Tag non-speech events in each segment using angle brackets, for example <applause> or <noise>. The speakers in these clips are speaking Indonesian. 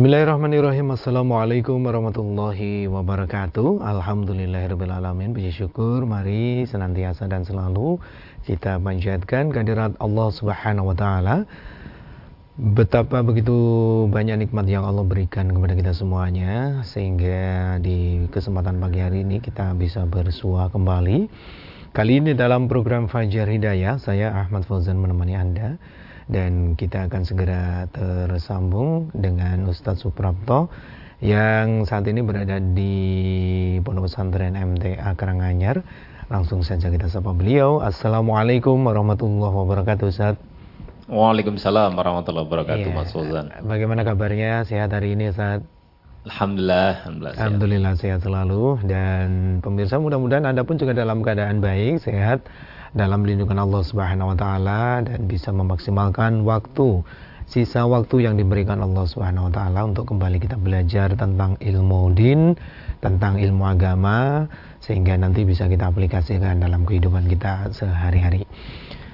Bismillahirrahmanirrahim. Assalamualaikum warahmatullahi wabarakatuh. Alhamdulillahirrahmanirrahim Puji syukur. Mari senantiasa dan selalu Kita panjatkan kehadirat Allah subhanahu wa ta'ala. Betapa begitu banyak nikmat yang Allah berikan kepada kita semuanya Sehingga di kesempatan pagi hari ini kita bisa bersua kembali. Kali ini dalam program Fajar Hidayah Saya Ahmad Fauzan menemani Anda dan kita akan segera tersambung dengan Ustadz Suprapto yang saat ini berada di Pondok Pesantren MTA Karanganyar. Langsung saja kita sapa beliau. Assalamualaikum warahmatullahi wabarakatuh Ustadz. Waalaikumsalam warahmatullahi wabarakatuh iya. Mas Fauzan. Bagaimana kabarnya? Sehat hari ini Ustadz? Alhamdulillah, alhamdulillah, alhamdulillah sehat. sehat selalu dan pemirsa mudah-mudahan Anda pun juga dalam keadaan baik, sehat dalam lindungan Allah Subhanahu wa taala dan bisa memaksimalkan waktu sisa waktu yang diberikan Allah Subhanahu wa taala untuk kembali kita belajar tentang ilmu din, tentang ilmu agama sehingga nanti bisa kita aplikasikan dalam kehidupan kita sehari-hari.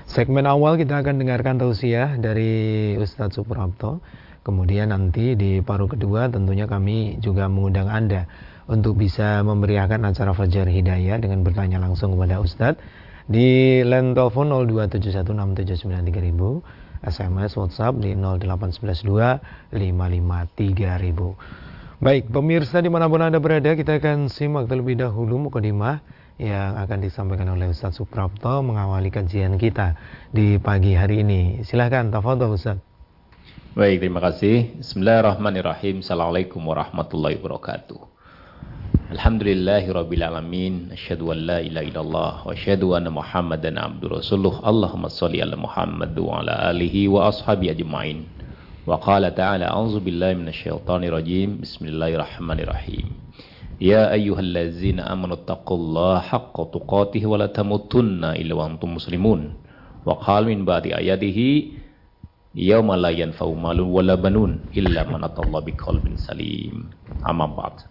Segmen awal kita akan dengarkan tausiah dari Ustadz Suprapto. Kemudian nanti di paruh kedua tentunya kami juga mengundang Anda untuk bisa memberiakan acara Fajar Hidayah dengan bertanya langsung kepada Ustadz di line telepon 02176793000 SMS WhatsApp di 08112553000 Baik, pemirsa di mana pun Anda berada, kita akan simak terlebih dahulu mukadimah yang akan disampaikan oleh Ustaz Suprapto mengawali kajian kita di pagi hari ini. Silahkan, tafadhol Ustaz. Baik, terima kasih. Bismillahirrahmanirrahim. Assalamualaikum warahmatullahi wabarakatuh. Alhamdulillahi Rabbil Alamin. Asyadu an la ilaha illallah Wa asyadu anna Muhammadan abdu rasuluh. Allahumma salli ala Muhammad Wa ala alihi wa ashabi ajma'in. Wa qala ta'ala A'udzu billahi minasyaitonir rajim. Bismillahirrahmanirrahim. Ya ayyuhallazina amanu taqullaha haqqa tuqatih wa la tamutunna illa wa antum muslimun. Wa qala min ba'di ayatihi Yawma la yanfa'u malun wa la banun illa man atallaha biqalbin salim. Amma ba'd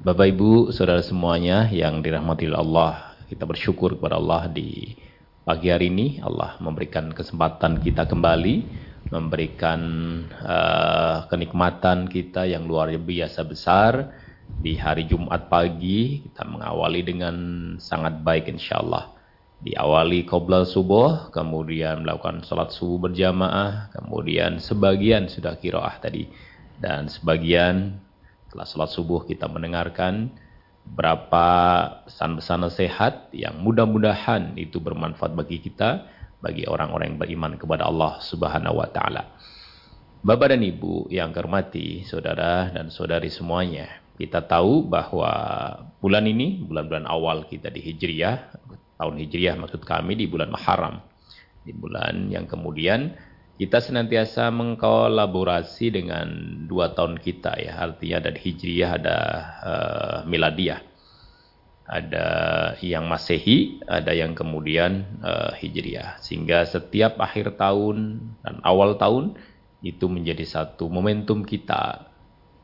Bapak Ibu, saudara semuanya yang dirahmati Allah, kita bersyukur kepada Allah di pagi hari ini. Allah memberikan kesempatan kita kembali, memberikan uh, kenikmatan kita yang luar biasa besar di hari Jumat pagi. Kita mengawali dengan sangat baik insya Allah. Diawali qoblal subuh, kemudian melakukan sholat subuh berjamaah, kemudian sebagian sudah kiroah tadi, dan sebagian setelah sholat subuh kita mendengarkan berapa pesan-pesan nasihat yang mudah-mudahan itu bermanfaat bagi kita, bagi orang-orang yang beriman kepada Allah Subhanahu wa taala. Bapak dan Ibu yang hormati, saudara dan saudari semuanya, kita tahu bahwa bulan ini, bulan-bulan awal kita di Hijriyah, tahun Hijriyah maksud kami di bulan Muharram. Di bulan yang kemudian kita senantiasa mengkolaborasi dengan dua tahun kita ya. Artinya ada hijriyah ada uh, miladiyah. Ada yang masehi ada yang kemudian uh, hijriyah. Sehingga setiap akhir tahun dan awal tahun itu menjadi satu momentum kita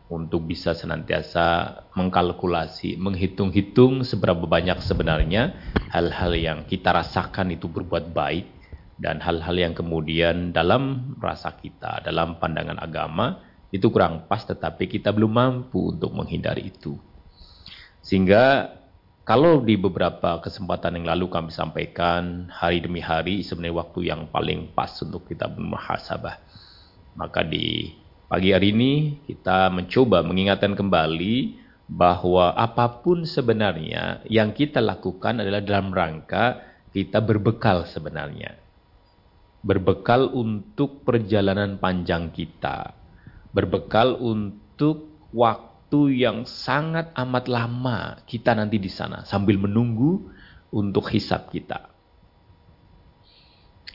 untuk bisa senantiasa mengkalkulasi, menghitung-hitung seberapa banyak sebenarnya hal-hal yang kita rasakan itu berbuat baik dan hal-hal yang kemudian dalam rasa kita, dalam pandangan agama itu kurang pas tetapi kita belum mampu untuk menghindari itu. Sehingga kalau di beberapa kesempatan yang lalu kami sampaikan hari demi hari sebenarnya waktu yang paling pas untuk kita bermuhasabah. Maka di pagi hari ini kita mencoba mengingatkan kembali bahwa apa pun sebenarnya yang kita lakukan adalah dalam rangka kita berbekal sebenarnya berbekal untuk perjalanan panjang kita, berbekal untuk waktu yang sangat amat lama kita nanti di sana. Sambil menunggu untuk hisap kita.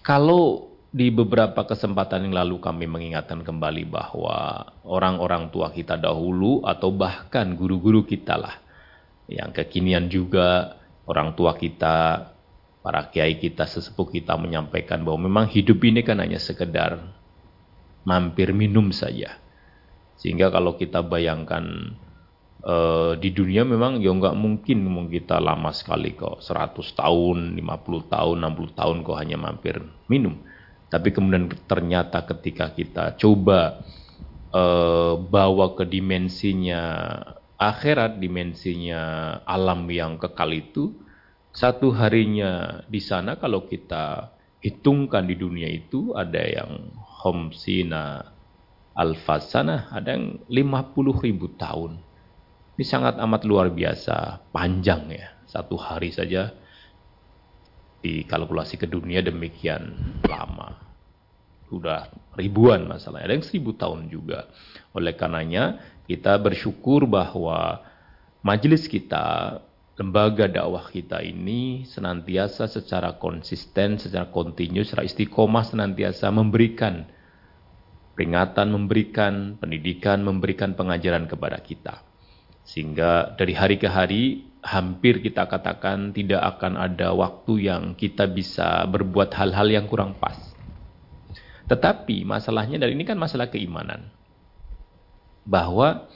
Kalau di beberapa kesempatan yang lalu kami mengingatkan kembali bahwa orang-orang tua kita dahulu atau bahkan guru-guru kita lah. Yang kekinian juga orang tua kita para kiai kita, sesepuh kita menyampaikan bahwa memang hidup ini kan hanya sekedar mampir minum saja. Sehingga kalau kita bayangkan uh, di dunia memang ya nggak mungkin kita lama sekali kok 100 tahun, 50 tahun, 60 tahun kok hanya mampir minum. Tapi kemudian ternyata ketika kita coba uh, bawa ke dimensinya akhirat, dimensinya alam yang kekal itu, satu harinya di sana kalau kita hitungkan di dunia itu ada yang homsina alfasana, ada yang 50 ribu tahun. Ini sangat amat luar biasa, panjang ya. Satu hari saja dikalkulasi ke dunia demikian lama. Sudah ribuan masalahnya, ada yang seribu tahun juga. Oleh karenanya kita bersyukur bahwa majelis kita, lembaga dakwah kita ini senantiasa secara konsisten, secara kontinu, secara istiqomah senantiasa memberikan peringatan, memberikan pendidikan, memberikan pengajaran kepada kita. Sehingga dari hari ke hari hampir kita katakan tidak akan ada waktu yang kita bisa berbuat hal-hal yang kurang pas. Tetapi masalahnya dari ini kan masalah keimanan bahwa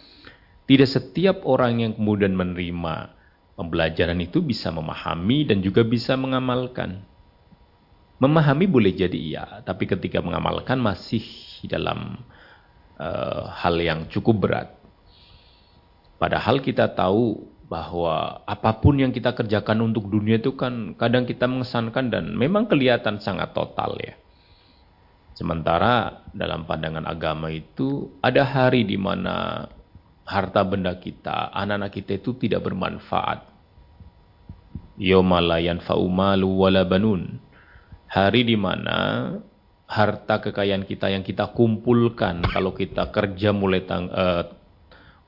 tidak setiap orang yang kemudian menerima pembelajaran itu bisa memahami dan juga bisa mengamalkan. Memahami boleh jadi iya, tapi ketika mengamalkan masih dalam uh, hal yang cukup berat. Padahal kita tahu bahwa apa pun yang kita kerjakan untuk dunia itu kan kadang kita mengesankan dan memang kelihatan sangat total ya. Sementara dalam pandangan agama itu ada hari di mana harta benda kita, anak-anak kita itu tidak bermanfaat. Yawma faumalu wala banun. Hari di mana harta kekayaan kita yang kita kumpulkan <laughs> kalau kita kerja mulai tang, uh,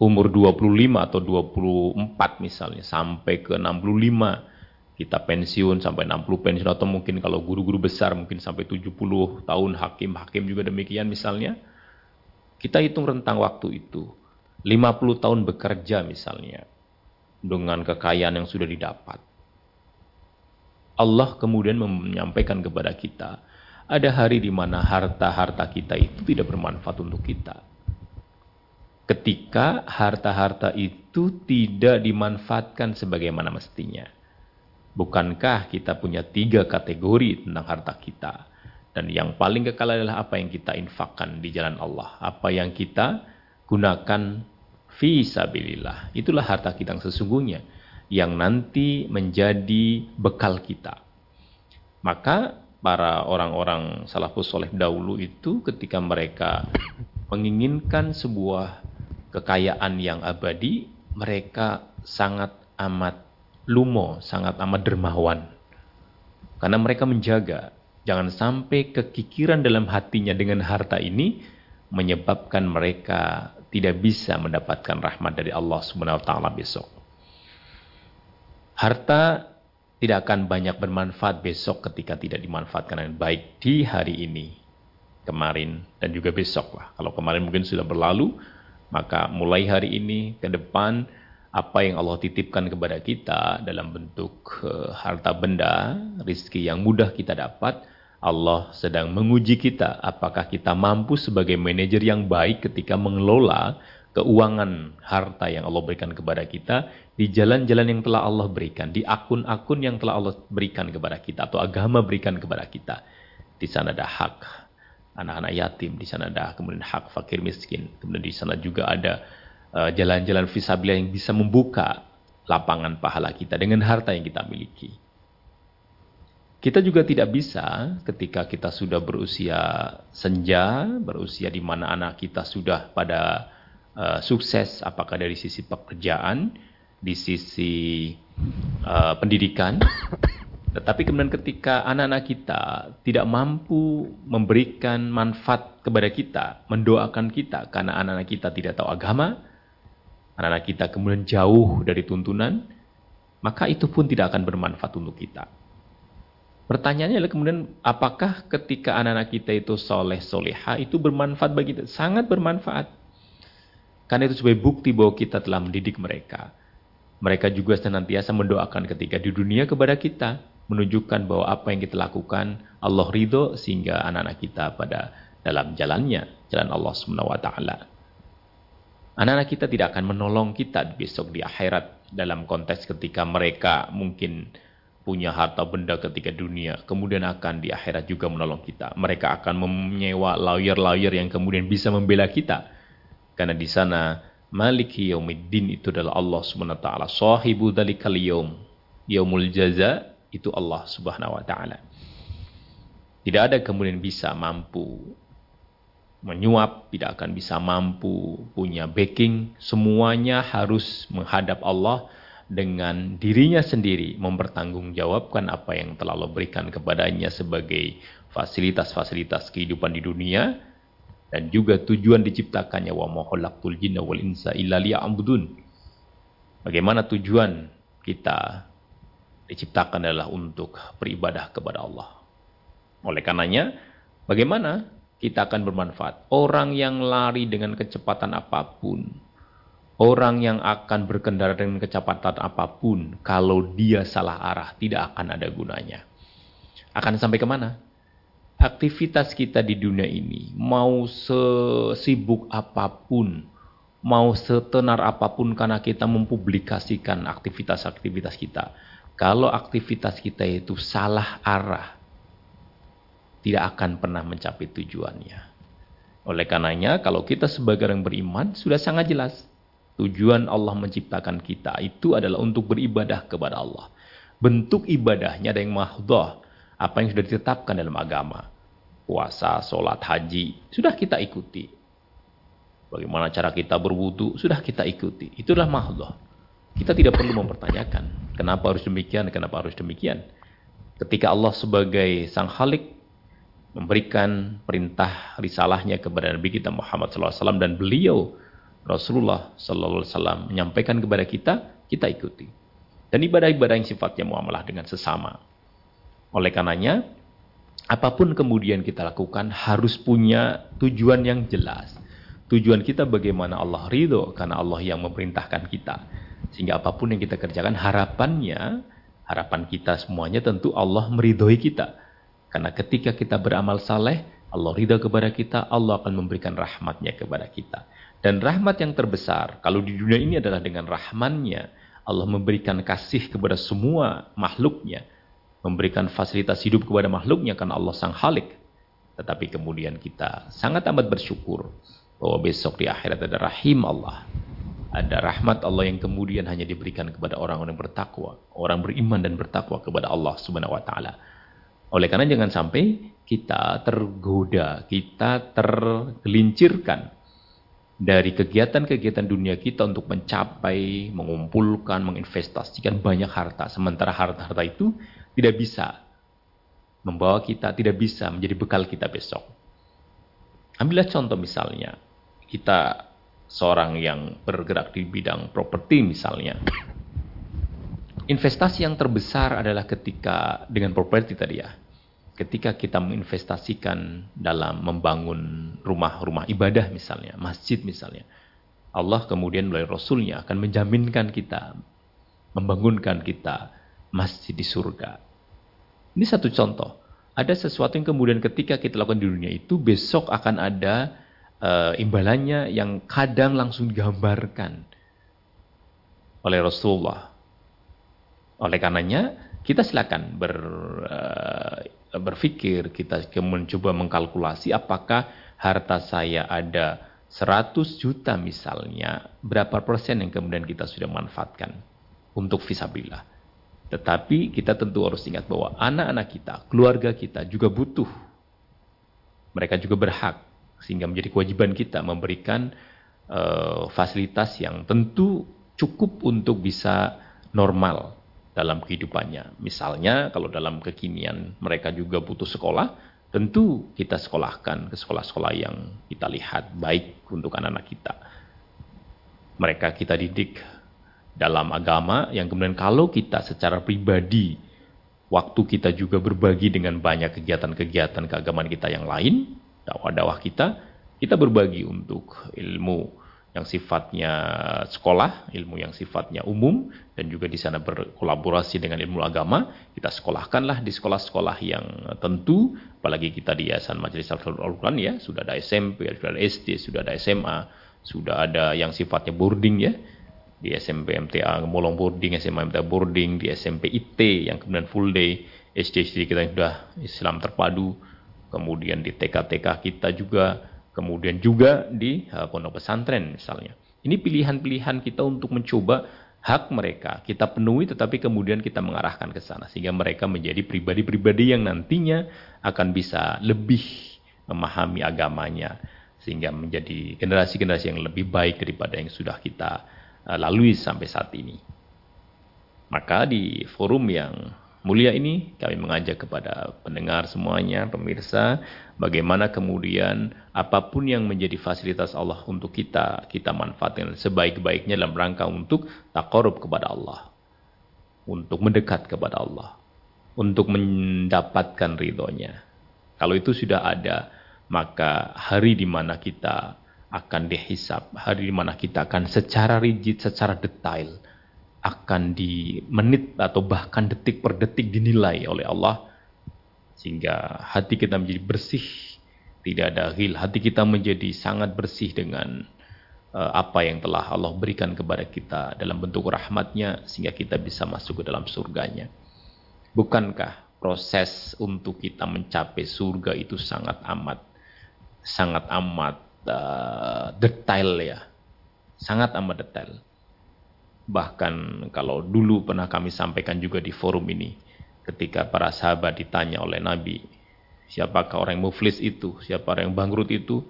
umur 25 atau 24 misalnya sampai ke 65 kita pensiun sampai 60 pensiun atau mungkin kalau guru-guru besar mungkin sampai 70 tahun hakim-hakim juga demikian misalnya. Kita hitung rentang waktu itu. 50 tahun bekerja misalnya dengan kekayaan yang sudah didapat. Allah kemudian menyampaikan kepada kita, ada hari di mana harta-harta kita itu tidak bermanfaat untuk kita. Ketika harta-harta itu tidak dimanfaatkan sebagaimana mestinya. Bukankah kita punya tiga kategori tentang harta kita? Dan yang paling kekal adalah apa yang kita infakkan di jalan Allah. Apa yang kita gunakan fi sabilillah. Itulah harta kita yang sesungguhnya. Yang nanti menjadi bekal kita. Maka para orang-orang salafus soleh dahulu itu ketika mereka <coughs> menginginkan sebuah kekayaan yang abadi, mereka sangat amat lumo, sangat amat dermawan. Karena mereka menjaga, jangan sampai kekikiran dalam hatinya dengan harta ini menyebabkan mereka tidak bisa mendapatkan rahmat dari Allah Subhanahu wa taala besok. Harta tidak akan banyak bermanfaat besok ketika tidak dimanfaatkan dengan baik di hari ini, kemarin dan juga besok lah. Kalau kemarin mungkin sudah berlalu, maka mulai hari ini ke depan apa yang Allah titipkan kepada kita dalam bentuk uh, harta benda, rizki yang mudah kita dapat, Allah sedang menguji kita apakah kita mampu sebagai manajer yang baik ketika mengelola keuangan harta yang Allah berikan kepada kita di jalan-jalan yang telah Allah berikan, di akun-akun yang telah Allah berikan kepada kita atau agama berikan kepada kita. Di sana ada hak anak-anak yatim, di sana ada kemudian hak fakir miskin, kemudian di sana juga ada Eh, jalan-jalan visabilillah yang bisa membuka lapangan pahala kita dengan harta yang kita miliki. Kita juga tidak bisa ketika kita sudah berusia senja, berusia di mana anak kita sudah pada uh, sukses, apakah dari sisi pekerjaan, di sisi uh, pendidikan, <coughs> tetapi kemudian ketika anak-anak kita tidak mampu memberikan manfaat kepada kita, mendoakan kita karena anak-anak kita tidak tahu agama, anak-anak kita kemudian jauh dari tuntunan, maka itu pun tidak akan bermanfaat untuk kita. Pertanyaannya adalah kemudian apakah ketika anak-anak kita itu soleh soleha itu bermanfaat bagi kita? Sangat bermanfaat. Karena itu sebagai bukti bahwa kita telah mendidik mereka. Mereka juga senantiasa mendoakan ketika di dunia kepada kita. Menunjukkan bahwa apa yang kita lakukan Allah ridho sehingga anak-anak kita pada dalam jalannya. Jalan Allah SWT. Anak-anak kita tidak akan menolong kita besok di akhirat dalam konteks ketika mereka mungkin punya harta benda ketika dunia, kemudian akan di akhirat juga menolong kita. Mereka akan menyewa lawyer-lawyer yang kemudian bisa membela kita Karena di sana Maliki Yaumiddin itu adalah Allah taala. Sahibu yaum. Yaumul jaza itu Allah Subhanahu wa taala. Tidak ada kemudian bisa mampu menyuap, tidak akan bisa mampu punya backing. Semuanya harus menghadap Allah dengan dirinya sendiri mempertanggungjawabkan apa yang telah Allah berikan kepadanya sebagai fasilitas-fasilitas kehidupan di dunia dan juga tujuan diciptakannya wa ma jinna wal insa illa liya'budun. Bagaimana tujuan kita diciptakan adalah untuk beribadah kepada Allah. Oleh karenanya, bagaimana kita akan bermanfaat? Orang yang lari dengan kecepatan apa pun, orang yang akan berkendara dengan kecepatan apa pun, kalau dia salah arah, tidak akan ada gunanya. Akan sampai ke mana? aktivitas kita di dunia ini, mau sesibuk apa pun, mau setenar apa pun karena kita mempublikasikan aktivitas-aktivitas kita. Kalau aktivitas kita itu salah arah, tidak akan pernah mencapai tujuannya. Oleh karenanya, kalau kita sebagai orang beriman, sudah sangat jelas. Tujuan Allah menciptakan kita itu adalah untuk beribadah kepada Allah. Bentuk ibadahnya ada yang mahdoh, apa yang sudah ditetapkan dalam agama. Puasa, sholat, haji, sudah kita ikuti. Bagaimana cara kita berwudu, sudah kita ikuti. Itulah mahdoh. Kita tidak perlu mempertanyakan, kenapa harus demikian, kenapa harus demikian. Ketika Allah sebagai sang khalik memberikan perintah risalahnya kepada Nabi kita Muhammad SAW dan beliau Rasulullah SAW menyampaikan kepada kita, kita ikuti. Dan ibadah-ibadah yang sifatnya muamalah dengan sesama. Oleh karenanya, apa pun kemudian kita lakukan harus punya tujuan yang jelas. Tujuan kita bagaimana Allah ridho karena Allah yang memerintahkan kita. Sehingga apa pun yang kita kerjakan harapannya, harapan kita semuanya tentu Allah meridhoi kita. Karena ketika kita beramal saleh, Allah ridho kepada kita, Allah akan memberikan rahmatnya kepada kita. Dan rahmat yang terbesar, kalau di dunia ini adalah dengan rahmannya, Allah memberikan kasih kepada semua makhluknya memberikan fasilitas hidup kepada makhluknya karena Allah sang Khalik. Tetapi kemudian kita sangat amat bersyukur bahwa besok di akhirat ada rahim Allah. Ada rahmat Allah yang kemudian hanya diberikan kepada orang-orang bertakwa, orang beriman dan bertakwa kepada Allah Subhanahu wa taala. Oleh karena jangan sampai kita tergoda, kita tergelincirkan dari kegiatan-kegiatan dunia kita untuk mencapai, mengumpulkan, menginvestasikan banyak harta. Sementara harta-harta itu tidak bisa membawa kita, tidak bisa menjadi bekal kita besok. Ambillah contoh misalnya, kita seorang yang bergerak di bidang properti misalnya. Investasi yang terbesar adalah ketika dengan properti tadi ya. Ketika kita menginvestasikan dalam membangun rumah-rumah ibadah misalnya, masjid misalnya. Allah kemudian melalui Rasulnya akan menjaminkan kita, membangunkan kita masjid di surga. Ini satu contoh. Ada sesuatu yang kemudian ketika kita lakukan di dunia itu besok akan ada uh, imbalannya yang kadang langsung digambarkan oleh Rasulullah. Oleh karenanya kita silakan ber, uh, berpikir, kita mencoba mengkalkulasi apakah harta saya ada 100 juta misalnya, berapa persen yang kemudian kita sudah manfaatkan untuk visabilillah. Tetapi kita tentu harus ingat bahwa anak-anak kita, keluarga kita juga butuh. Mereka juga berhak. Sehingga menjadi kewajiban kita memberikan uh, fasilitas yang tentu cukup untuk bisa normal dalam kehidupannya. Misalnya kalau dalam kekinian mereka juga butuh sekolah, tentu kita sekolahkan ke sekolah-sekolah yang kita lihat baik untuk anak-anak kita. Mereka kita didik dalam agama yang kemudian kalau kita secara pribadi waktu kita juga berbagi dengan banyak kegiatan-kegiatan keagamaan kita yang lain, dakwah-dakwah kita, kita berbagi untuk ilmu yang sifatnya sekolah, ilmu yang sifatnya umum, dan juga di sana berkolaborasi dengan ilmu agama, kita sekolahkanlah di sekolah-sekolah yang tentu, apalagi kita di Yayasan Majelis Al-Quran ya, sudah ada SMP, sudah ada SD, sudah ada SMA, sudah ada yang sifatnya boarding ya, di SMP MTA Molong boarding, SMA MTA boarding, di SMP IT yang kemudian full day, SD SD kita yang sudah Islam terpadu, kemudian di TK-TK kita juga, kemudian juga di uh, pondok pesantren misalnya. Ini pilihan-pilihan kita untuk mencoba hak mereka kita penuhi tetapi kemudian kita mengarahkan ke sana sehingga mereka menjadi pribadi-pribadi yang nantinya akan bisa lebih memahami agamanya sehingga menjadi generasi-generasi yang lebih baik daripada yang sudah kita uh, lalui sampai saat ini. Maka di forum yang mulia ini kami mengajak kepada pendengar semuanya, pemirsa, bagaimana kemudian apa pun yang menjadi fasilitas Allah untuk kita, kita manfaatkan sebaik-baiknya dalam rangka untuk takarub kepada Allah. Untuk mendekat kepada Allah. Untuk mendapatkan ridhonya. Kalau itu sudah ada, maka hari di mana kita akan dihisap, hari di mana kita akan secara rigid, secara detail, akan di menit atau bahkan detik per detik dinilai oleh Allah sehingga hati kita menjadi bersih tidak ada hil hati kita menjadi sangat bersih dengan uh, apa yang telah Allah berikan kepada kita dalam bentuk rahmatnya sehingga kita bisa masuk ke dalam surganya. Bukankah proses untuk kita mencapai surga itu sangat amat sangat amat uh, detail ya? Sangat amat detail Bahkan kalau dulu pernah kami sampaikan juga di forum ini, ketika para sahabat ditanya oleh Nabi, siapakah orang yang muflis itu, siapa orang yang bangkrut itu,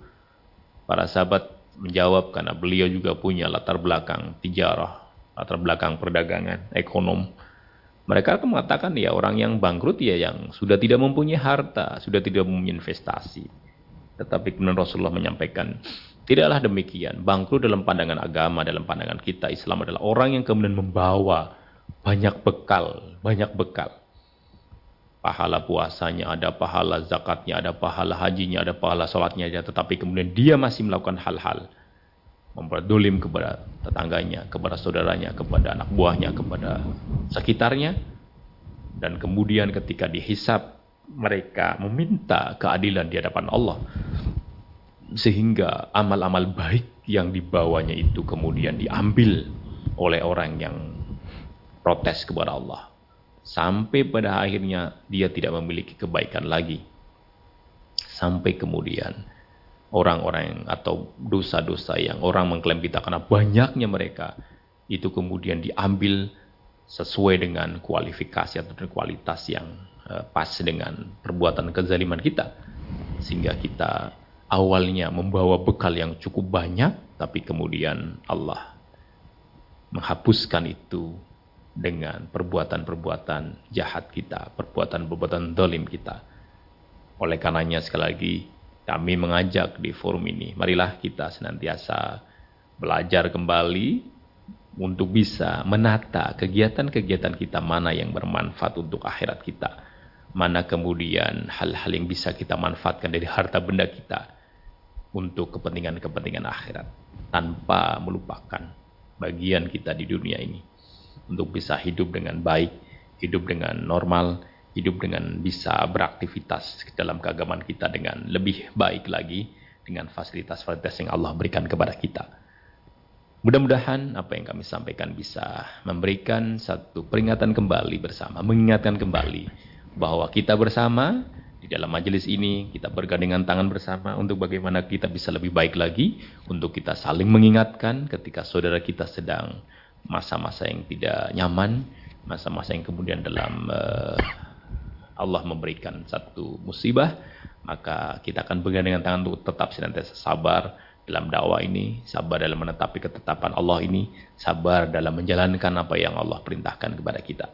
para sahabat menjawab karena beliau juga punya latar belakang tijarah, latar belakang perdagangan, ekonom. Mereka akan mengatakan ya orang yang bangkrut ya yang sudah tidak mempunyai harta, sudah tidak mempunyai investasi. Tetapi kemudian Rasulullah menyampaikan, Tidaklah demikian. Bangkrut dalam pandangan agama, dalam pandangan kita, Islam adalah orang yang kemudian membawa banyak bekal, banyak bekal. Pahala puasanya, ada pahala zakatnya, ada pahala hajinya, ada pahala sholatnya aja. Tetapi kemudian dia masih melakukan hal-hal. Membuat dolim kepada tetangganya, kepada saudaranya, kepada anak buahnya, kepada sekitarnya. Dan kemudian ketika dihisap, mereka meminta keadilan di hadapan Allah sehingga amal-amal baik yang dibawanya itu kemudian diambil oleh orang yang protes kepada Allah. Sampai pada akhirnya dia tidak memiliki kebaikan lagi. Sampai kemudian orang-orang atau dosa-dosa yang orang mengklaim kita karena banyaknya mereka itu kemudian diambil sesuai dengan kualifikasi atau kualitas yang eh, pas dengan perbuatan kezaliman kita sehingga kita awalnya membawa bekal yang cukup banyak, tapi kemudian Allah menghapuskan itu dengan perbuatan-perbuatan jahat kita, perbuatan-perbuatan dolim kita. Oleh karenanya sekali lagi kami mengajak di forum ini, marilah kita senantiasa belajar kembali untuk bisa menata kegiatan-kegiatan kita mana yang bermanfaat untuk akhirat kita. Mana kemudian hal-hal yang bisa kita manfaatkan dari harta benda kita untuk kepentingan-kepentingan akhirat tanpa melupakan bagian kita di dunia ini untuk bisa hidup dengan baik, hidup dengan normal, hidup dengan bisa beraktivitas dalam keagamaan kita dengan lebih baik lagi dengan fasilitas-fasilitas yang Allah berikan kepada kita. Mudah-mudahan apa yang kami sampaikan bisa memberikan satu peringatan kembali bersama, mengingatkan kembali bahwa kita bersama di dalam majelis ini kita bergandengan tangan bersama untuk bagaimana kita bisa lebih baik lagi untuk kita saling mengingatkan ketika saudara kita sedang masa-masa yang tidak nyaman, masa-masa yang kemudian dalam uh, Allah memberikan satu musibah, maka kita akan bergandengan tangan untuk tetap senantiasa sabar dalam dakwah ini, sabar dalam menetapi ketetapan Allah ini, sabar dalam menjalankan apa yang Allah perintahkan kepada kita.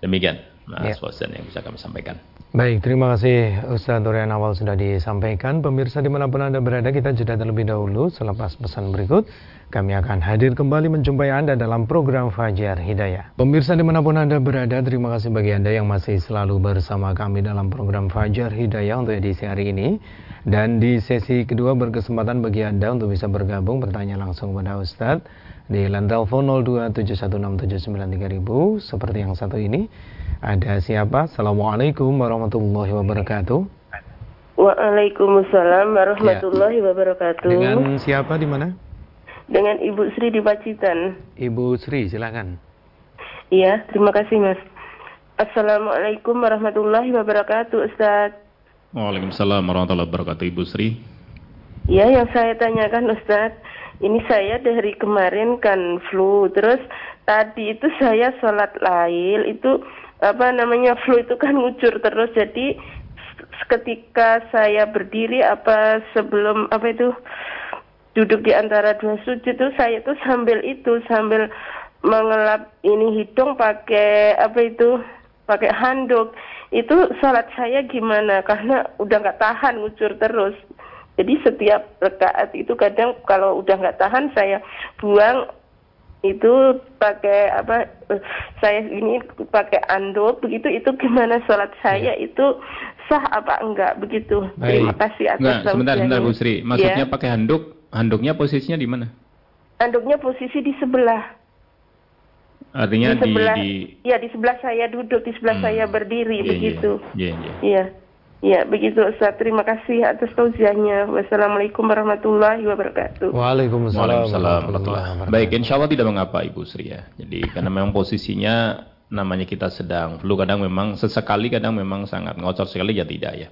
Demikian Mas ya. yang bisa kami sampaikan. Baik, terima kasih Ustaz Dorian Awal sudah disampaikan. Pemirsa di mana pun Anda berada, kita jeda terlebih dahulu. Selepas pesan berikut, kami akan hadir kembali menjumpai Anda dalam program Fajar Hidayah. Pemirsa di mana pun Anda berada, terima kasih bagi Anda yang masih selalu bersama kami dalam program Fajar Hidayah untuk edisi hari ini. Dan di sesi kedua berkesempatan bagi Anda untuk bisa bergabung bertanya langsung kepada Ustadz di line telepon 02716793000 seperti yang satu ini. Ada siapa? Assalamualaikum warahmatullahi wabarakatuh. Waalaikumsalam warahmatullahi ya. wabarakatuh. Dengan siapa di mana? Dengan Ibu Sri di Pacitan. Ibu Sri, silakan. Iya, terima kasih Mas. Assalamualaikum warahmatullahi wabarakatuh, Ustaz. Waalaikumsalam warahmatullahi wabarakatuh, Ibu Sri. Ya, yang saya tanyakan Ustadz, ini saya dari kemarin kan flu, terus tadi itu saya sholat lail itu apa namanya flu itu kan ngucur terus, jadi ketika saya berdiri apa sebelum apa itu duduk di antara dua sujud itu saya tuh sambil itu sambil mengelap ini hidung pakai apa itu pakai handuk. Itu sholat saya gimana? Karena udah nggak tahan ngucur terus jadi setiap rekaat itu kadang kalau udah nggak tahan saya buang itu pakai apa saya ini pakai anduk begitu itu gimana sholat saya ya. itu sah apa enggak begitu Baik. terima kasih atas enggak, sebentar sebentar Bu Sri maksudnya ya. pakai handuk handuknya posisinya di mana handuknya posisi di sebelah artinya di sebelah di, di ya di sebelah saya duduk di sebelah hmm. saya berdiri yeah, begitu iya yeah, yeah. Ya, begitu Ustaz. Terima kasih atas tausiahnya. Wassalamualaikum warahmatullahi wabarakatuh. Waalaikumsalam. warahmatullahi wabarakatuh. Baik, insya Allah tidak mengapa Ibu Sri ya. Jadi karena memang posisinya namanya kita sedang flu kadang memang sesekali kadang memang sangat ngocor sekali ya tidak ya.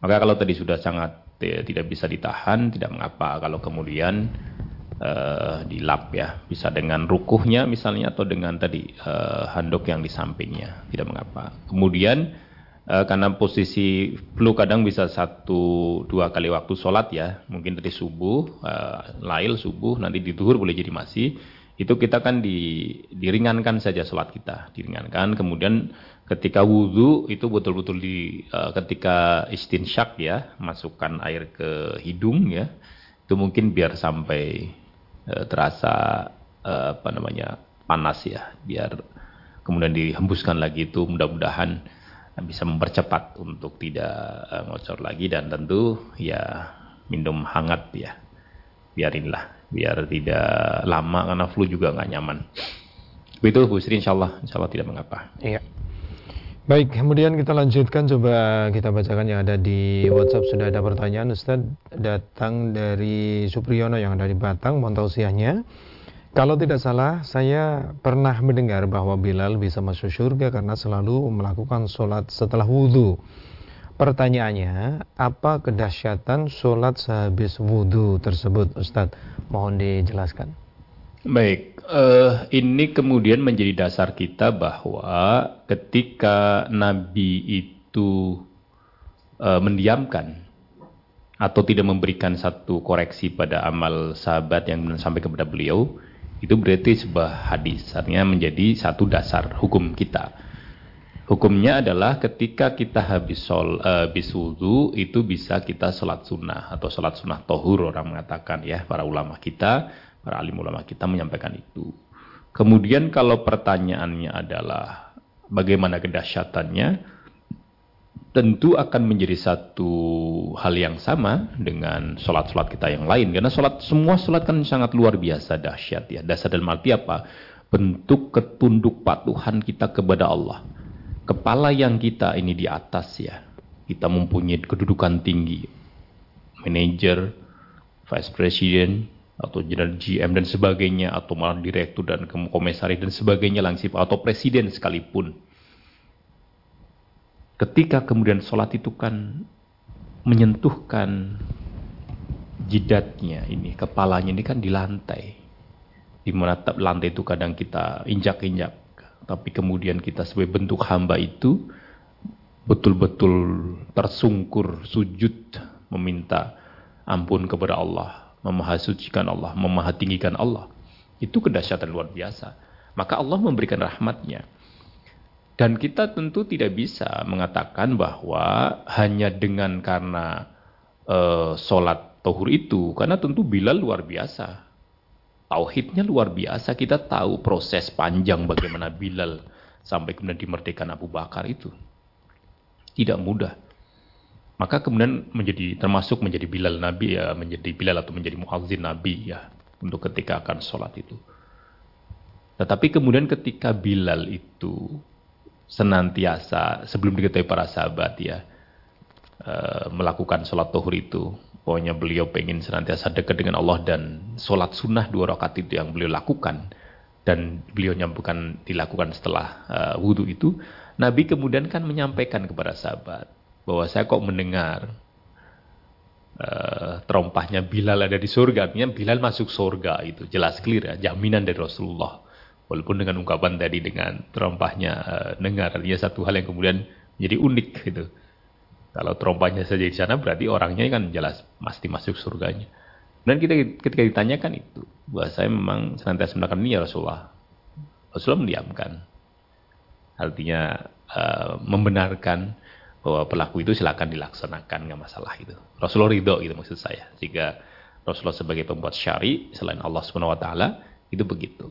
Maka kalau tadi sudah sangat ya, tidak bisa ditahan tidak mengapa kalau kemudian uh, dilap ya bisa dengan rukuhnya misalnya atau dengan tadi uh, handuk yang di sampingnya tidak mengapa. Kemudian Uh, karena posisi flu kadang bisa satu dua kali waktu sholat ya, mungkin dari subuh, uh, lail subuh, nanti di duhur boleh jadi masih. Itu kita kan di, diringankan saja sholat kita, diringankan. Kemudian ketika wudhu itu betul-betul di uh, ketika istinsyak ya, masukkan air ke hidung ya, itu mungkin biar sampai terasa apa namanya panas ya, biar kemudian dihembuskan lagi itu mudah-mudahan bisa mempercepat untuk tidak uh, ngocor lagi dan tentu ya minum hangat ya. Biarinlah biar tidak lama karena flu juga nggak nyaman. Itu Bu Sri insya Allah, insya Allah tidak mengapa. Iya. Baik, kemudian kita lanjutkan. Coba kita bacakan yang ada di WhatsApp. Sudah ada pertanyaan Ustaz datang dari Supriyono yang ada di Batang, mohon. Kalau tidak salah, saya pernah mendengar bahwa Bilal bisa masuk surga karena selalu melakukan sholat setelah wudhu. Pertanyaannya, apa kedahsyatan sholat sehabis wudhu tersebut, Ustadz? Mohon dijelaskan. Baik, uh, ini kemudian menjadi dasar kita bahwa ketika Nabi itu uh, mendiamkan atau tidak memberikan satu koreksi pada amal sahabat yang sampai kepada beliau, itu berarti sebuah hadis artinya menjadi satu dasar hukum kita. Hukumnya adalah ketika kita habis sol uh, habis wudhu itu bisa kita sholat sunnah atau sholat sunnah tohur orang mengatakan ya para ulama kita para alim ulama kita menyampaikan itu. Kemudian kalau pertanyaannya adalah bagaimana kedahsyatannya tentu akan menjadi satu hal yang sama dengan sholat-sholat kita yang lain. Karena sholat, semua sholat kan sangat luar biasa dahsyat ya. Dasar dan arti apa? Bentuk ketunduk patuhan kita kepada Allah. Kepala yang kita ini di atas ya. Kita mempunyai kedudukan tinggi. Manager, vice president, atau general GM dan sebagainya, atau malah direktur dan komisaris dan sebagainya langsung, atau presiden sekalipun ketika kemudian sholat itu kan menyentuhkan jidatnya ini, kepalanya ini kan di lantai. Di mana lantai itu kadang kita injak-injak. Tapi kemudian kita sebagai bentuk hamba itu betul-betul tersungkur, sujud, meminta ampun kepada Allah, memahasucikan Allah, memahatinggikan Allah. Itu kedahsyatan luar biasa. Maka Allah memberikan rahmatnya. Dan kita tentu tidak bisa mengatakan bahwa hanya dengan karena uh, sholat tohur itu, karena tentu Bilal luar biasa. Tauhidnya luar biasa, kita tahu proses panjang bagaimana Bilal sampai kemudian dimerdekakan Abu Bakar itu. Tidak mudah. Maka kemudian menjadi termasuk menjadi Bilal Nabi ya, menjadi Bilal atau menjadi muazzin Nabi ya untuk ketika akan sholat itu. Tetapi kemudian ketika Bilal itu senantiasa sebelum diketahui para sahabat ya uh, melakukan sholat tohur itu. Pokoknya beliau pengen senantiasa dekat dengan Allah dan sholat sunnah dua rakaat itu yang beliau lakukan. Dan beliau bukan dilakukan setelah uh, wudhu itu. Nabi kemudian kan menyampaikan kepada sahabat bahwa saya kok mendengar uh, terompahnya Bilal ada di surga, artinya Bilal masuk surga itu. Jelas clear ya, jaminan dari Rasulullah. Walaupun dengan ungkapan tadi dengan terompahnya uh, dengar, artinya satu hal yang kemudian jadi unik gitu. Kalau terompahnya saja di sana berarti orangnya kan jelas pasti masuk surganya. Dan kita ketika ditanyakan itu, bahwa saya memang senantiasa melakukan ini ya Rasulullah. Rasulullah mendiamkan. Artinya uh, membenarkan bahwa pelaku itu silakan dilaksanakan nggak masalah itu. Rasulullah ridho gitu maksud saya. Jika Rasulullah sebagai pembuat syari selain Allah Subhanahu wa taala itu begitu.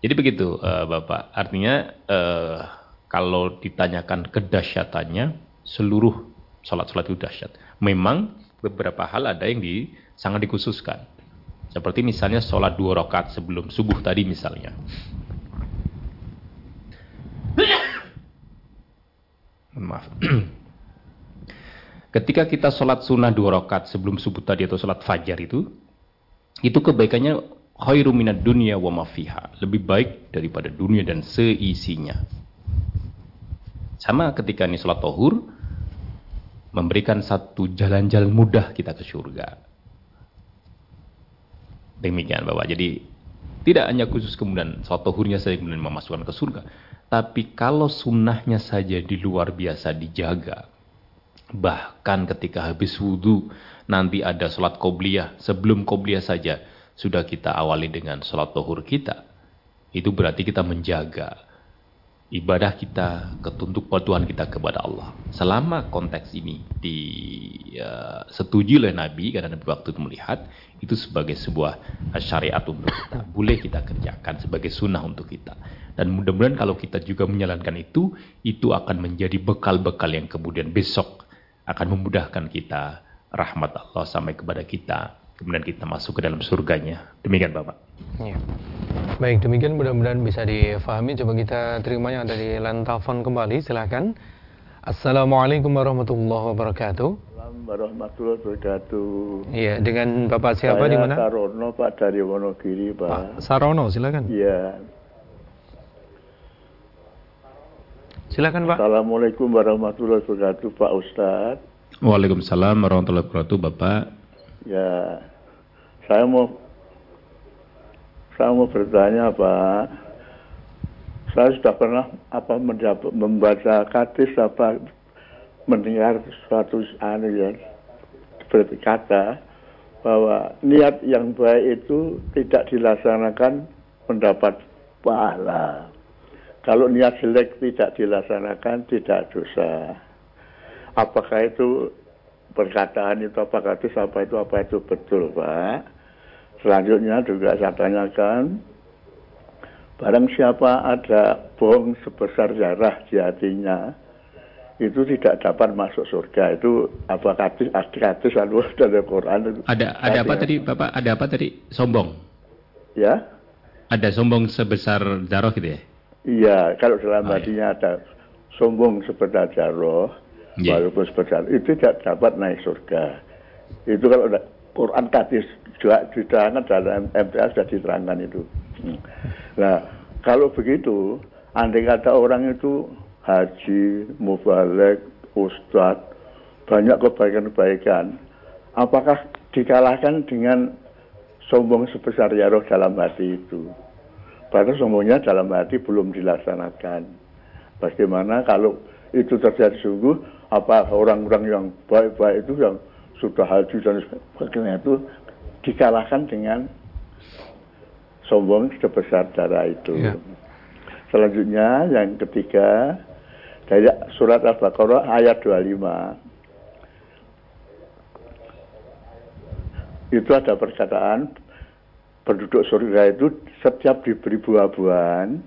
Jadi begitu uh, Bapak. Artinya uh, kalau ditanyakan kedahsyatannya seluruh salat-salat itu dahsyat. Memang beberapa hal ada yang di, sangat dikhususkan. Seperti misalnya sholat dua rakaat sebelum subuh tadi misalnya. Maaf. <clears throat> Ketika kita sholat sunnah dua rakaat sebelum subuh tadi atau sholat fajar itu, itu kebaikannya khairu minad dunya wa mafiha. Lebih baik daripada dunia dan seisinya. Sama ketika ini sholat tohur, memberikan satu jalan-jalan mudah kita ke surga. Demikian Bapak. Jadi tidak hanya khusus kemudian sholat tohurnya saja kemudian memasukkan ke surga. Tapi kalau sunnahnya saja di luar biasa dijaga, Bahkan ketika habis wudhu, nanti ada sholat qobliyah. Sebelum qobliyah saja, sudah kita awali dengan sholat tohur kita. Itu berarti kita menjaga ibadah kita, ketuntuk patuhan kita kepada Allah. Selama konteks ini disetujui uh, oleh Nabi, karena Nabi waktu itu melihat, itu sebagai sebuah syariat untuk kita. Boleh kita kerjakan sebagai sunnah untuk kita. Dan mudah-mudahan kalau kita juga menjalankan itu, itu akan menjadi bekal-bekal yang kemudian besok akan memudahkan kita rahmat Allah sampai kepada kita kemudian kita masuk ke dalam surganya. Demikian Bapak. Ya. baik demikian mudah-mudahan bisa difahami. Coba kita terima yang ada di line telepon kembali. Silahkan Assalamualaikum warahmatullahi wabarakatuh. Assalamualaikum warahmatullahi wabarakatuh. Iya dengan Bapak siapa di mana? Sarono Pak dari Wonogiri Pak. Pak Sarono silakan. Iya. Silakan Pak. Assalamualaikum warahmatullahi wabarakatuh Pak Ustadz. Waalaikumsalam warahmatullahi wabarakatuh Bapak. Ya, saya mau saya mau bertanya Pak. Saya sudah pernah apa membaca kadis apa mendengar suatu anu ya berkata bahwa niat yang baik itu tidak dilaksanakan mendapat pahala. Kalau niat jelek tidak dilaksanakan tidak dosa. Apakah itu perkataan itu apakah itu apa itu apa itu betul Pak? Selanjutnya juga saya tanyakan barang siapa ada bohong sebesar darah di hatinya itu tidak dapat masuk surga. Itu apa hadis hadis lalu dari Quran itu. Ada ada apa tadi Bapak? Ada apa tadi? Sombong? Ya? Ada sombong sebesar darah gitu ya? Iya, kalau dalam oh, hatinya iya. ada sombong seperti jaroh, yeah. walaupun seperti itu tidak dapat naik surga. Itu kalau ada Quran tadi juga diterangkan dalam MTA sudah diterangkan itu. Hmm. Nah, kalau begitu, andai kata orang itu haji, mubalik, ustadz, banyak kebaikan-kebaikan, apakah dikalahkan dengan sombong sebesar jaroh dalam hati itu? Padahal semuanya dalam hati belum dilaksanakan. Bagaimana kalau itu terjadi sungguh, apa orang-orang yang baik-baik itu yang sudah haji dan sebagainya itu dikalahkan dengan sombong sebesar darah itu. Ya. Selanjutnya yang ketiga dari surat Al-Baqarah ayat 25. Itu ada perkataan penduduk surga itu setiap diberi buah-buahan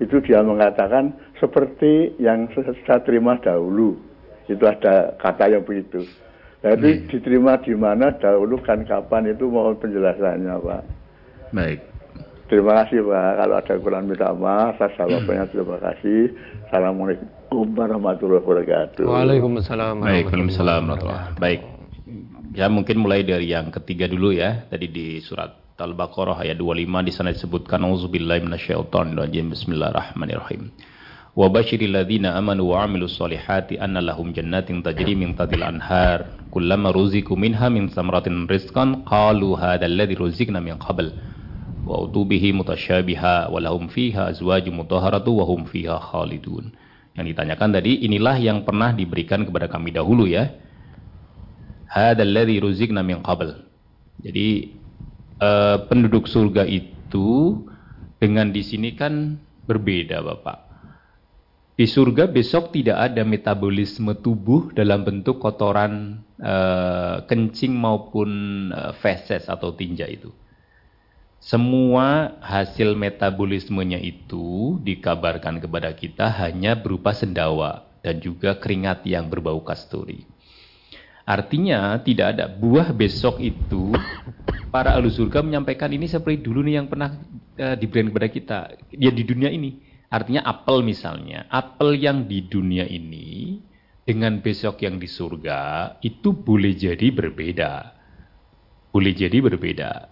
itu dia mengatakan seperti yang saya terima dahulu itu ada kata yang begitu. Jadi hmm. diterima di mana dahulu kan kapan itu mohon penjelasannya Pak. Baik. Terima kasih Pak. Kalau ada kurang minta maaf saya hmm. terima kasih. Assalamualaikum warahmatullahi wabarakatuh. Waalaikumsalam Waalaikumsalam baik. Ya mungkin mulai dari yang ketiga dulu ya. Tadi di surat Al-Baqarah ayat 25 di sana disebutkan auzubillahi minasyaitonirrajim. Bismillahirrahmanirrahim. Wa ladzina amanu wa 'amilus solihati jannatin tajri min tahtil anhar kullama minha min samratin rizqan qalu hadzal ladzi min qabl wa utubihi mutasyabiha wa lahum fiha azwajun. Yang ditanyakan tadi inilah yang pernah diberikan kepada kami dahulu ya. Hadzal ladzi min qabl. Jadi uh, penduduk surga itu dengan di sini kan berbeda Bapak. Di surga besok tidak ada metabolisme tubuh dalam bentuk kotoran e, kencing maupun e, feses atau tinja itu. Semua hasil metabolismenya itu dikabarkan kepada kita hanya berupa sendawa dan juga keringat yang berbau kasturi. Artinya tidak ada buah besok itu para ahlu surga menyampaikan ini seperti dulu nih yang pernah e, diberikan kepada kita ya di dunia ini Artinya apel misalnya, apel yang di dunia ini dengan besok yang di surga itu boleh jadi berbeda. Boleh jadi berbeda.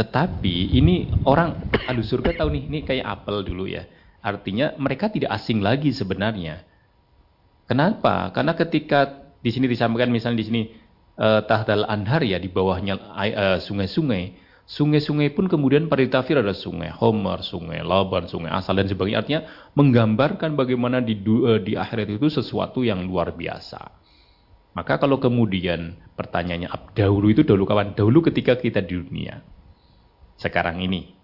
Tetapi ini orang ahlu surga tahu nih, ini kayak apel dulu ya. Artinya mereka tidak asing lagi sebenarnya. Kenapa? Karena ketika di sini disampaikan misalnya di sini uh, Tahdal Anhar ya di bawahnya eh, sungai-sungai. Uh, Sungai-sungai pun kemudian pada tafsir ada sungai Homer, sungai Laban, sungai Asal dan sebagainya. Artinya menggambarkan bagaimana di, uh, di akhirat itu sesuatu yang luar biasa. Maka kalau kemudian pertanyaannya dahulu itu dahulu kawan? Dahulu ketika kita di dunia. Sekarang ini.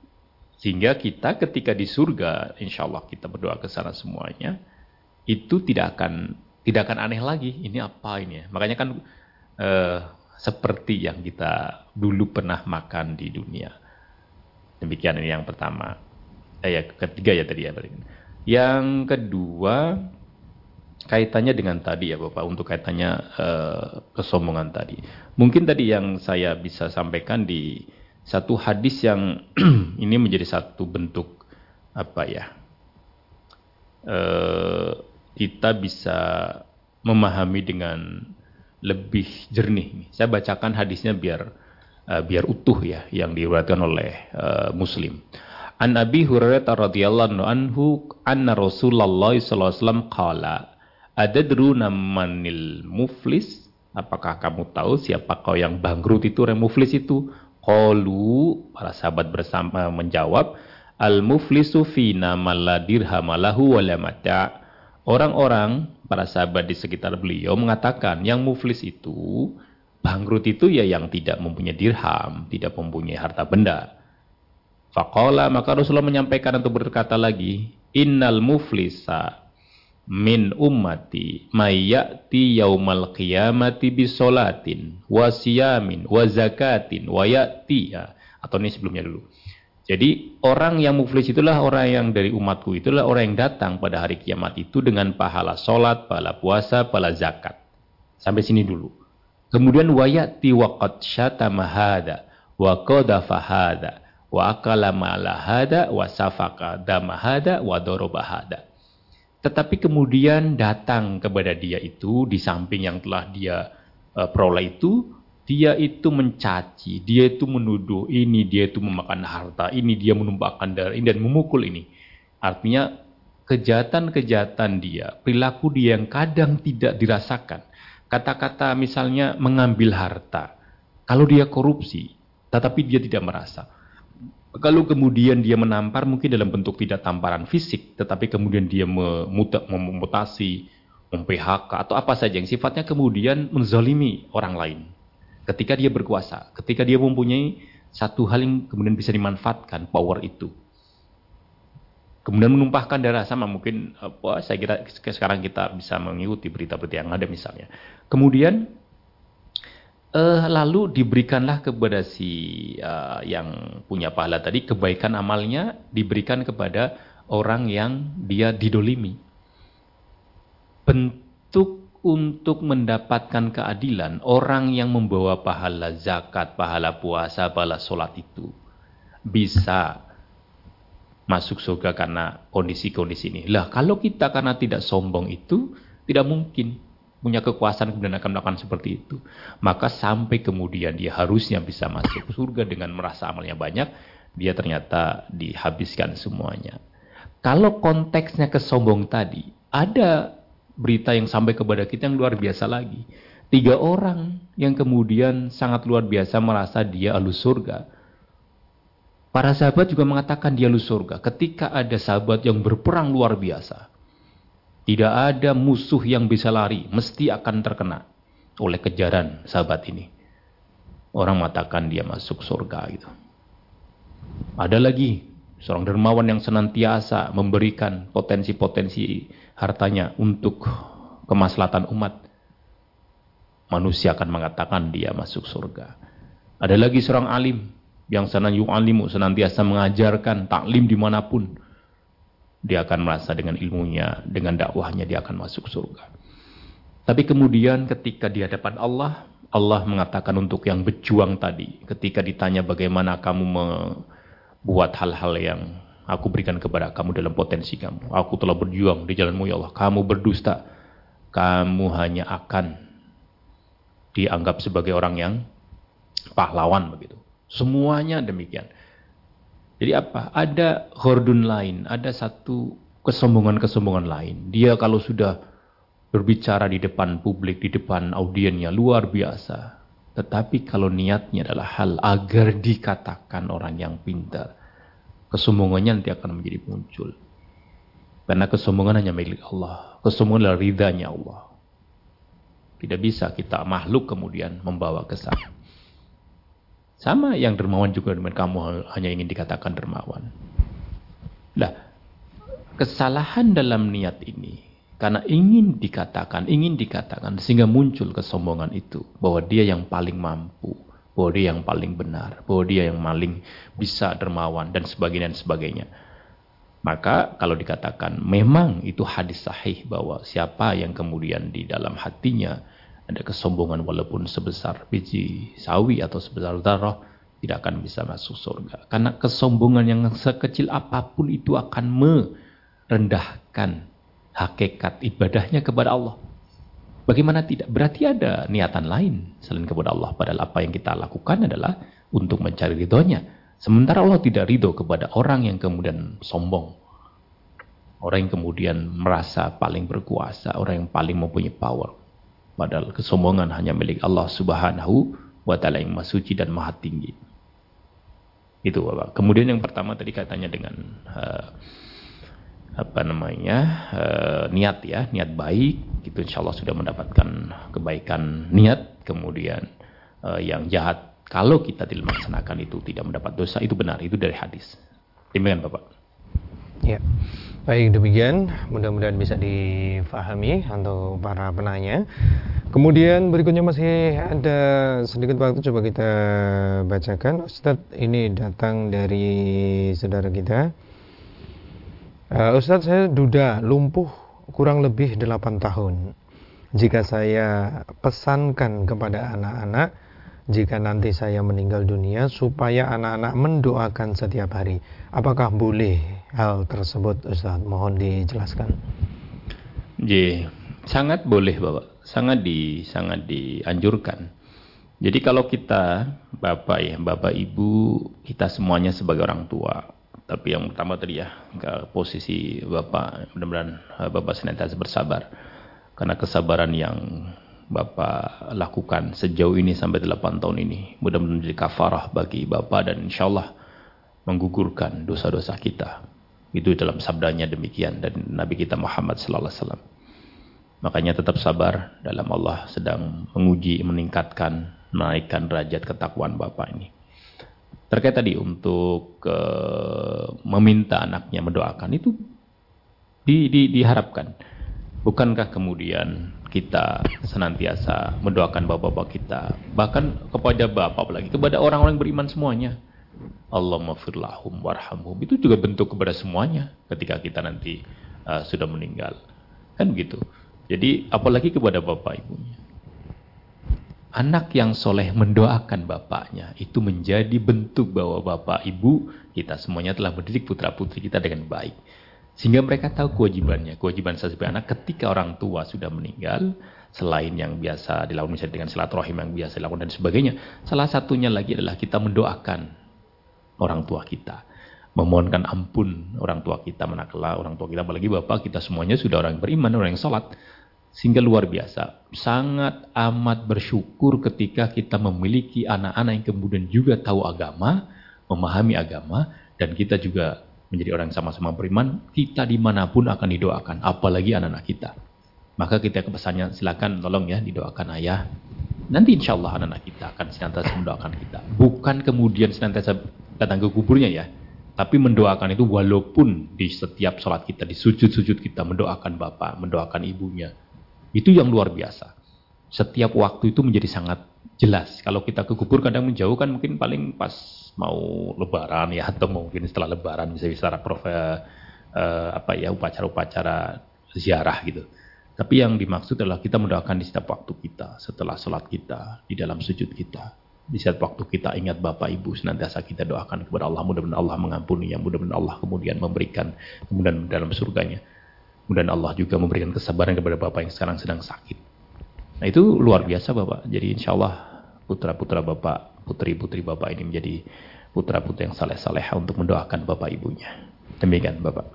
Sehingga kita ketika di surga, insya Allah kita berdoa ke sana semuanya, itu tidak akan tidak akan aneh lagi. Ini apa ini ya? Makanya kan uh, seperti yang kita dulu pernah makan di dunia. Demikian ini yang pertama. Eh, ya, ketiga ya tadi ya. Yang kedua kaitannya dengan tadi ya Bapak untuk kaitannya eh, kesombongan tadi. Mungkin tadi yang saya bisa sampaikan di satu hadis yang <clears throat> ini menjadi satu bentuk apa ya? Eh, kita bisa memahami dengan lebih jernih. Saya bacakan hadisnya biar uh, biar utuh ya yang diriwayatkan oleh uh, Muslim. An Abi Hurairah radhiyallahu anhu anna Rasulullah sallallahu alaihi wasallam qala adadruna manil muflis apakah kamu tahu siapa kau yang bangkrut itu orang muflis itu qalu para sahabat bersama menjawab al muflisu fina la dirhamalahu wala mata orang-orang para sahabat di sekitar beliau mengatakan yang muflis itu bangkrut itu ya yang tidak mempunyai dirham, tidak mempunyai harta benda. Faqala maka Rasulullah menyampaikan untuk berkata lagi, innal muflisa min ummati mayyati yaumal qiyamati bisolatin wa siyamin wa zakatin wa ya'ti ya. atau ini sebelumnya dulu jadi orang yang muflis itulah orang yang dari umatku itulah orang yang datang pada hari kiamat itu dengan pahala solat, pahala puasa, pahala zakat. Sampai sini dulu. Kemudian wayati waqad syatama hada wa qadafa hada wa akala. Tetapi kemudian datang kepada dia itu di samping yang telah dia uh, peroleh itu dia itu mencaci, dia itu menuduh ini, dia itu memakan harta, ini dia menumpahkan darah ini dan memukul ini. Artinya kejahatan-kejahatan dia, perilaku dia yang kadang tidak dirasakan. Kata-kata misalnya mengambil harta. Kalau dia korupsi, tetapi dia tidak merasa. Kalau kemudian dia menampar mungkin dalam bentuk tidak tamparan fisik, tetapi kemudian dia memutasi, mem-PHK atau apa saja yang sifatnya kemudian menzalimi orang lain ketika dia berkuasa, ketika dia mempunyai satu hal yang kemudian bisa dimanfaatkan power itu. Kemudian menumpahkan darah sama mungkin apa saya kira sekarang kita bisa mengikuti berita-berita yang ada misalnya. Kemudian uh, lalu diberikanlah kepada si uh, yang punya pahala tadi kebaikan amalnya diberikan kepada orang yang dia didolimi. Bentuk untuk mendapatkan keadilan, orang yang membawa pahala zakat, pahala puasa, pahala sholat itu bisa masuk surga karena kondisi-kondisi ini. Lah, kalau kita karena tidak sombong itu, tidak mungkin punya kekuasaan kemudian akan melakukan seperti itu. Maka sampai kemudian dia harusnya bisa masuk surga dengan merasa amalnya banyak, dia ternyata dihabiskan semuanya. Kalau konteksnya kesombong tadi, ada berita yang sampai kepada kita yang luar biasa lagi. Tiga orang yang kemudian sangat luar biasa merasa dia alus surga. Para sahabat juga mengatakan dia alus surga. Ketika ada sahabat yang berperang luar biasa. Tidak ada musuh yang bisa lari, mesti akan terkena oleh kejaran sahabat ini. Orang mengatakan dia masuk surga gitu. Ada lagi seorang dermawan yang senantiasa memberikan potensi-potensi hartanya untuk kemaslahatan umat. Manusia akan mengatakan dia masuk surga. Ada lagi seorang alim yang senang alimu senantiasa mengajarkan taklim di mana pun dia akan merasa dengan ilmunya, dengan dakwahnya dia akan masuk surga. Tapi kemudian ketika di hadapan Allah, Allah mengatakan untuk yang berjuang tadi, ketika ditanya bagaimana kamu membuat hal-hal yang aku berikan kepada kamu dalam potensi kamu. Aku telah berjuang di jalanmu ya Allah. Kamu berdusta. Kamu hanya akan dianggap sebagai orang yang pahlawan begitu. Semuanya demikian. Jadi apa? Ada hordun lain, ada satu kesombongan-kesombongan lain. Dia kalau sudah berbicara di depan publik, di depan audiennya luar biasa. Tetapi kalau niatnya adalah hal agar dikatakan orang yang pintar, kesombongannya nanti akan menjadi muncul. Karena kesombongan hanya milik Allah. Kesombongan adalah ridhanya Allah. Tidak bisa kita makhluk kemudian membawa ke sana. Sama yang dermawan juga dengan kamu hanya ingin dikatakan dermawan. Nah, kesalahan dalam niat ini karena ingin dikatakan, ingin dikatakan sehingga muncul kesombongan itu bahwa dia yang paling mampu, bahwa dia yang paling benar, bahwa dia yang paling bisa dermawan dan sebagainya dan sebagainya. Maka kalau dikatakan memang itu hadis sahih bahwa siapa yang kemudian di dalam hatinya ada kesombongan walaupun sebesar biji sawi atau sebesar darah tidak akan bisa masuk surga. Karena kesombongan yang sekecil apa pun itu akan merendahkan hakikat ibadahnya kepada Allah. Bagaimana tidak? Berarti ada niatan lain selain kepada Allah. Padahal apa yang kita lakukan adalah untuk mencari ridhonya. Sementara Allah tidak ridho kepada orang yang kemudian sombong. Orang yang kemudian merasa paling berkuasa. Orang yang paling mempunyai power. Padahal kesombongan hanya milik Allah subhanahu wa ta'ala yang maha dan maha tinggi. Itu Bapak. Kemudian yang pertama tadi katanya dengan uh, apa namanya uh, niat ya niat baik itu insya Allah sudah mendapatkan kebaikan niat kemudian uh, yang jahat kalau kita tidak melaksanakan itu tidak mendapat dosa itu benar itu dari hadis demikian bapak ya Baik demikian, mudah-mudahan bisa difahami untuk para penanya. Kemudian berikutnya masih ada sedikit waktu coba kita bacakan. Ustadz ini datang dari saudara kita. Uh, Ustadz saya duda lumpuh kurang lebih 8 tahun. Jika saya pesankan kepada anak-anak jika nanti saya meninggal dunia supaya anak-anak mendoakan setiap hari. Apakah boleh hal tersebut Ustaz? Mohon dijelaskan. J, sangat boleh Bapak. Sangat di sangat dianjurkan. Jadi kalau kita Bapak ya, Bapak Ibu, kita semuanya sebagai orang tua. Tapi yang pertama tadi ya, ke posisi Bapak, mudah-mudahan eh, Bapak senantiasa bersabar. Karena kesabaran yang Bapak lakukan sejauh ini sampai 8 tahun ini. Mudah-mudahan menjadi kafarah bagi Bapak dan insya Allah menggugurkan dosa-dosa kita. Itu dalam sabdanya demikian dan Nabi kita Muhammad sallallahu alaihi wasallam. Makanya tetap sabar dalam Allah sedang menguji, meningkatkan, menaikkan derajat ketakwaan Bapak ini. Terkait tadi untuk uh, meminta anaknya mendoakan itu di, di, diharapkan. Bukankah kemudian kita senantiasa mendoakan bapak-bapak kita, bahkan kepada bapak lagi, kepada orang-orang beriman semuanya Allah mafirlahum warhamhum. Itu juga bentuk kepada semuanya ketika kita nanti uh, sudah meninggal. Kan begitu. Jadi apalagi kepada bapak ibunya. Anak yang soleh mendoakan bapaknya itu menjadi bentuk bahwa bapak ibu kita semuanya telah mendidik putra putri kita dengan baik. Sehingga mereka tahu kewajibannya. Kewajiban saya sebagai anak ketika orang tua sudah meninggal, selain yang biasa dilakukan misalnya dengan silaturahim yang biasa dilakukan dan sebagainya. Salah satunya lagi adalah kita mendoakan orang tua kita. memohonkan ampun orang tua kita manakala orang tua kita apalagi bapak kita semuanya sudah orang beriman orang yang sholat sehingga luar biasa. Sangat amat bersyukur ketika kita memiliki anak-anak yang kemudian juga tahu agama memahami agama dan kita juga menjadi orang yang sama-sama beriman kita di mana pun akan didoakan apalagi anak-anak kita. Maka kita kepesannya silakan tolong ya didoakan ayah. Nanti insya Allah anak-anak kita akan senantiasa mendoakan kita. Bukan kemudian senantiasa datang ke kuburnya ya tapi mendoakan itu walaupun di setiap sholat kita, di sujud-sujud kita mendoakan bapak, mendoakan ibunya. Itu yang luar biasa. Setiap waktu itu menjadi sangat jelas. Kalau kita ke kubur kadang menjauh kan mungkin paling pas mau lebaran ya atau mungkin setelah lebaran bisa secara prof uh, apa ya upacara-upacara ziarah gitu. Tapi yang dimaksud adalah kita mendoakan di setiap waktu kita, setelah sholat kita, di dalam sujud kita, di saat waktu kita ingat Bapak Ibu senantiasa kita doakan kepada Allah mudah-mudahan Allah mengampuni yang mudah-mudahan Allah kemudian memberikan kemudian dalam surganya kemudian Allah juga memberikan kesabaran kepada Bapak yang sekarang sedang sakit. Nah itu luar biasa Bapak. Jadi insya Allah putra-putra Bapak putri-putri Bapak ini menjadi putra-putri yang saleh-saleh untuk mendoakan Bapak Ibunya. Demikian Bapak.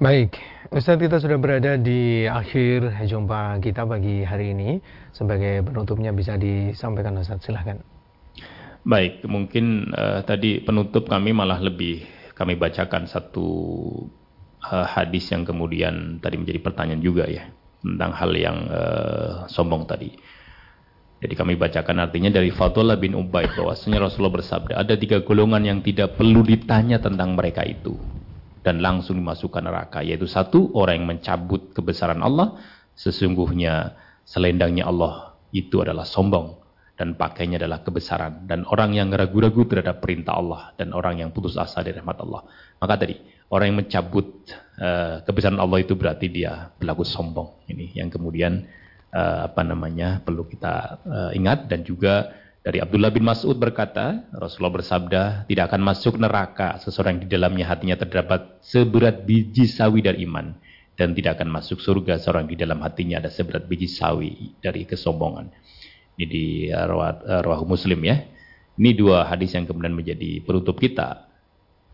Baik, Ustaz kita sudah berada di akhir jumpa kita pagi hari ini. Sebagai penutupnya bisa disampaikan Ustaz, silahkan. Baik, mungkin uh, tadi penutup kami malah lebih kami bacakan satu uh, hadis yang kemudian tadi menjadi pertanyaan juga ya tentang hal yang uh, sombong tadi. Jadi kami bacakan artinya dari Fadullah bin Ubaid bahwasanya Rasulullah bersabda ada tiga golongan yang tidak perlu ditanya tentang mereka itu dan langsung dimasukkan neraka yaitu satu orang yang mencabut kebesaran Allah sesungguhnya selendangnya Allah itu adalah sombong dan pakainya adalah kebesaran dan orang yang ragu-ragu terhadap perintah Allah dan orang yang putus asa dari rahmat Allah. Maka tadi orang yang mencabut uh, kebesaran Allah itu berarti dia berlaku sombong. Ini yang kemudian uh, apa namanya perlu kita uh, ingat dan juga dari Abdullah bin Mas'ud berkata, Rasulullah bersabda, tidak akan masuk neraka seseorang di dalamnya hatinya terdapat seberat biji sawi dari iman dan tidak akan masuk surga seorang di dalam hatinya ada seberat biji sawi dari kesombongan. Ini di Rawah eh, Muslim ya. Ini dua hadis yang kemudian menjadi penutup kita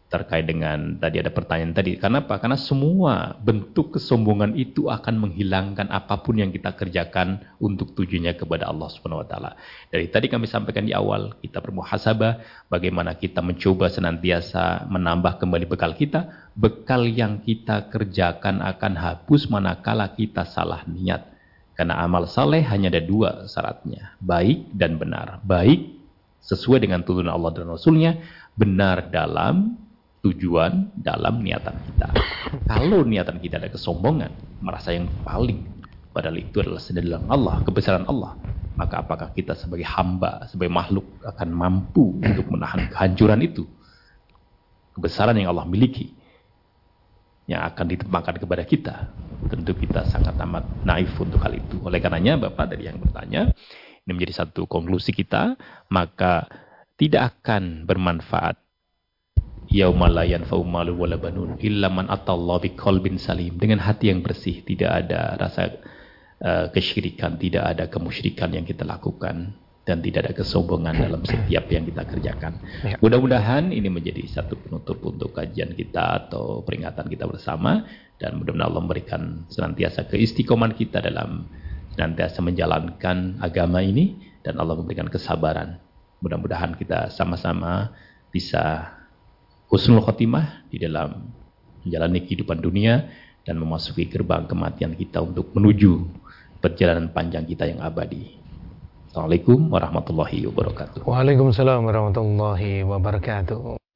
terkait dengan tadi ada pertanyaan tadi. Kenapa? Karena semua bentuk kesombongan itu akan menghilangkan apa pun yang kita kerjakan untuk tujuannya kepada Allah Subhanahu wa taala. Dari tadi kami sampaikan di awal, kita bermuhasabah bagaimana kita mencoba senantiasa menambah kembali bekal kita. Bekal yang kita kerjakan akan hapus manakala kita salah niat. Karena amal saleh hanya ada dua syaratnya. Baik dan benar. Baik sesuai dengan tuntunan Allah dan Rasulnya. Benar dalam tujuan, dalam niatan kita. <coughs> Kalau niatan kita ada kesombongan, merasa yang paling. Padahal itu adalah sendalang Allah, kebesaran Allah. Maka apakah kita sebagai hamba, sebagai makhluk akan mampu <coughs> untuk menahan kehancuran itu? Kebesaran yang Allah miliki yang akan ditempatkan kepada kita. Tentu kita sangat amat naif untuk hal itu. Oleh karenanya Bapak dari yang bertanya, ini menjadi satu konklusi kita, maka tidak akan bermanfaat yaumalayan faumalu wala banun illa man atallahi biqalbin salim dengan hati yang bersih tidak ada rasa uh, kesyirikan tidak ada kemusyrikan yang kita lakukan dan tidak ada kesombongan dalam setiap yang kita kerjakan. Ya. Mudah-mudahan ini menjadi satu penutup untuk kajian kita atau peringatan kita bersama dan mudah-mudahan Allah memberikan senantiasa keistiqoman kita dalam senantiasa menjalankan agama ini dan Allah memberikan kesabaran. Mudah-mudahan kita sama-sama bisa husnul khotimah di dalam menjalani kehidupan dunia dan memasuki gerbang kematian kita untuk menuju perjalanan panjang kita yang abadi. Assalamualaikum warahmatullahi wabarakatuh. Waalaikumsalam warahmatullahi wabarakatuh.